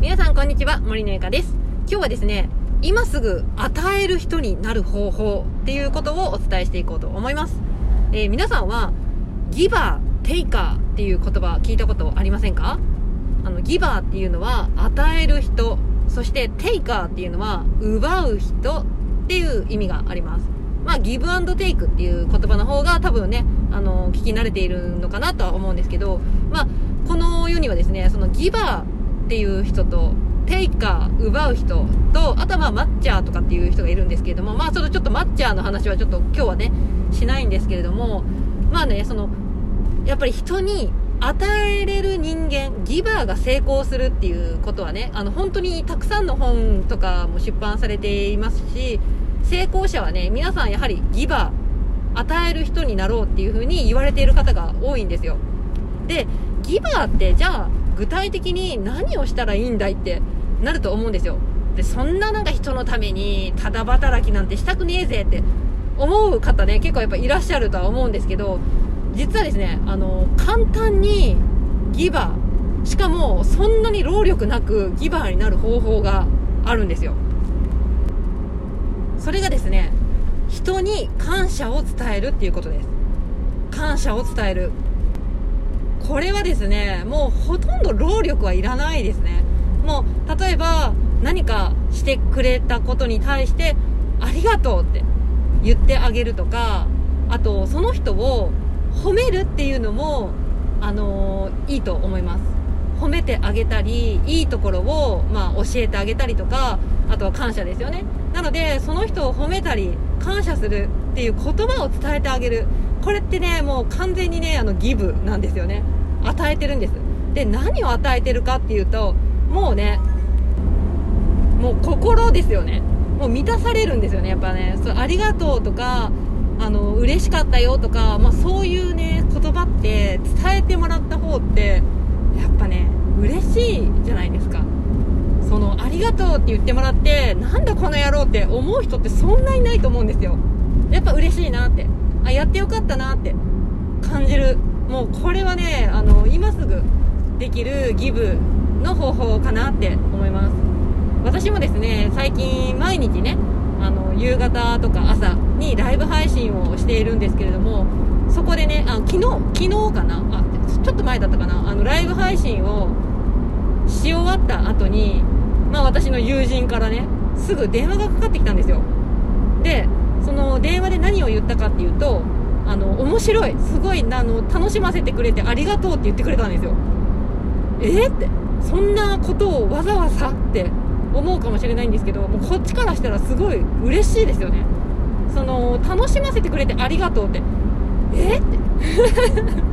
皆さんこんにちは。森のゆかです。今日はですね今すぐ与える人になる方法っていうことをお伝えしていこうと思います、えー、皆さんはギバーテイカーっていう言葉聞いたことありませんか？あのギバーっていうのは与える人そしてテイカーっていうのは奪う人っていう意味があります。まあ、ギブアンドテイクっていう言葉の方が多分ね、あの、聞き慣れているのかなとは思うんですけど、まあ、この世にはですね、そのギバーっていう人と、テイカー、奪う人と、あとはまあ、マッチャーとかっていう人がいるんですけれども、まあ、そのちょっとマッチャーの話はちょっと今日はね、しないんですけれども、まあね、その、やっぱり人に与えれる人間、ギバーが成功するっていうことはね、あの、本当にたくさんの本とかも出版されていますし、成功者はね、皆さんやはりギバー、与える人になろうっていう風に言われている方が多いんですよ。で、ギバーってじゃあ具体的に何をしたらいいんだいってなると思うんですよ。で、そんななんか人のためにただ働きなんてしたくねえぜって思う方ね、結構やっぱいらっしゃるとは思うんですけど、実はですね、あの、簡単にギバー、しかもそんなに労力なくギバーになる方法があるんですよ。それがですね、人に感謝を伝えるっていうことです。感謝を伝える。これはですね、もうほとんど労力はいらないですね。もう、例えば何かしてくれたことに対して、ありがとうって言ってあげるとか、あと、その人を褒めるっていうのも、あのー、いいと思います。褒めてあげたり、いいところを、まあ、教えてあげたりとか、あとは感謝ですよね。なので、その人を褒めたり、感謝するっていう言葉を伝えてあげる。これってね、もう完全にね、あの、ギブなんですよね。与えてるんです。で、何を与えてるかっていうと、もうね、もう心ですよね。もう満たされるんですよね、やっぱね。そありがとうとか、あの、嬉しかったよとか、まあそういうね、言葉って伝えてもらった方って、やっぱね、嬉しいじゃないですか。その、ありがとうって言ってもらって、なんだこの野郎って思う人ってそんなにないと思うんですよ。やっぱ嬉しいなって。あ、やってよかったなって感じる。もうこれはね、あの、今すぐできるギブの方法かなって思います。私もですね、最近毎日ね、あの、夕方とか朝にライブ配信をしているんですけれども、そこでね、あ、昨日、昨日かな？あ、ちょっと前だったかな？あの、ライブ配信をし終わった後に、まあ私の友人からね、すぐ電話がかかってきたんですよ。で、電話で何を言ったかっていうと、あの、面白い、すごい、あの、楽しませてくれてありがとうって言ってくれたんですよ。えー、って、そんなことをわざわざって思うかもしれないんですけど、もうこっちからしたらすごい嬉しいですよね。その、楽しませてくれてありがとうって、えー、って。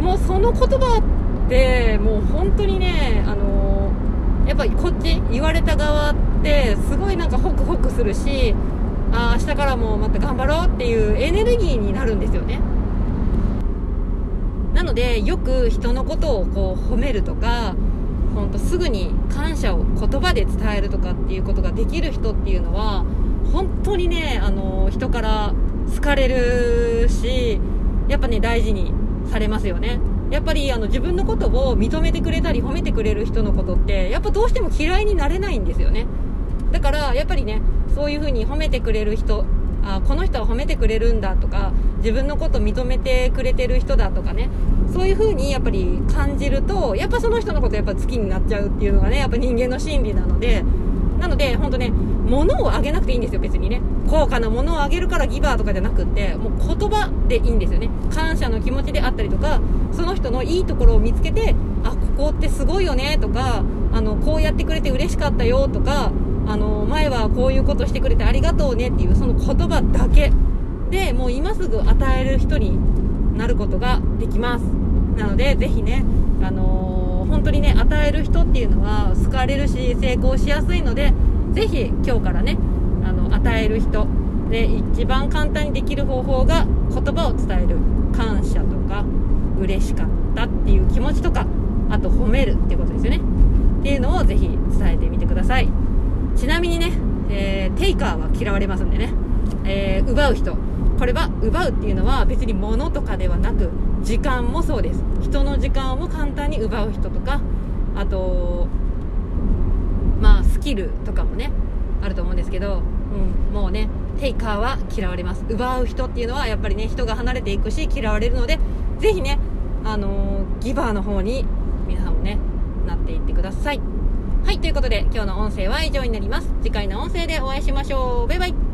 もうその言葉ってもう本当にねあのやっぱりこっち言われた側ってすごいなんかホクホクするしあ明日からもまた頑張ろうっていうエネルギーになるんですよね。なのでよく人のことをこう褒めるとか本当すぐに感謝を言葉で伝えるとかっていうことができる人っていうのは本当にねあの人から好かれるしやっぱね大事にされますよね。やっぱりあの自分のことを認めてくれたり褒めてくれる人のことってやっぱどうしても嫌いになれないんですよね。だからやっぱりねそういう風に褒めてくれる人あこの人は褒めてくれるんだとか自分のこと認めてくれてる人だとかね。そういう風にやっぱり感じるとやっぱその人のことやっぱ好きになっちゃうっていうのがねやっぱ人間の心理なのでなので本当ね物をあげなくていいんですよ別にね。高価なものをあげるからギバーとかじゃなくってもう言葉でいいんですよね。感謝の気持ちであったりとかその人のいいところを見つけてあここってすごいよねとかあのこうやってくれて嬉しかったよとかあの前はこういうことしてくれてありがとうねっていうその言葉だけ。でもう今すぐ与える人になることができます。なのでぜひねあのー、本当にね与える人っていうのは好かれるし成功しやすいのでぜひ今日からねあの与える人で一番簡単にできる方法が言葉を伝える感謝とか嬉しかったっていう気持ちとかあと褒めるっていうことですよね。っていうのをぜひ伝えてみてください。ちなみにね、えー、テイカーは嫌われますんでね、えー、奪う人。これは奪うっていうのは別に物とかではなく時間もそうです。人の時間を簡単に奪う人とかあとまあスキルとかもねあると思うんですけど、うん、もうねテイカーは嫌われます。奪う人っていうのはやっぱりね人が離れていくし嫌われるのでぜひねあのー、ギバーの方に皆さんもねなっていってください。はい、ということで今日の音声は以上になります。次回の音声でお会いしましょう。バイバイ。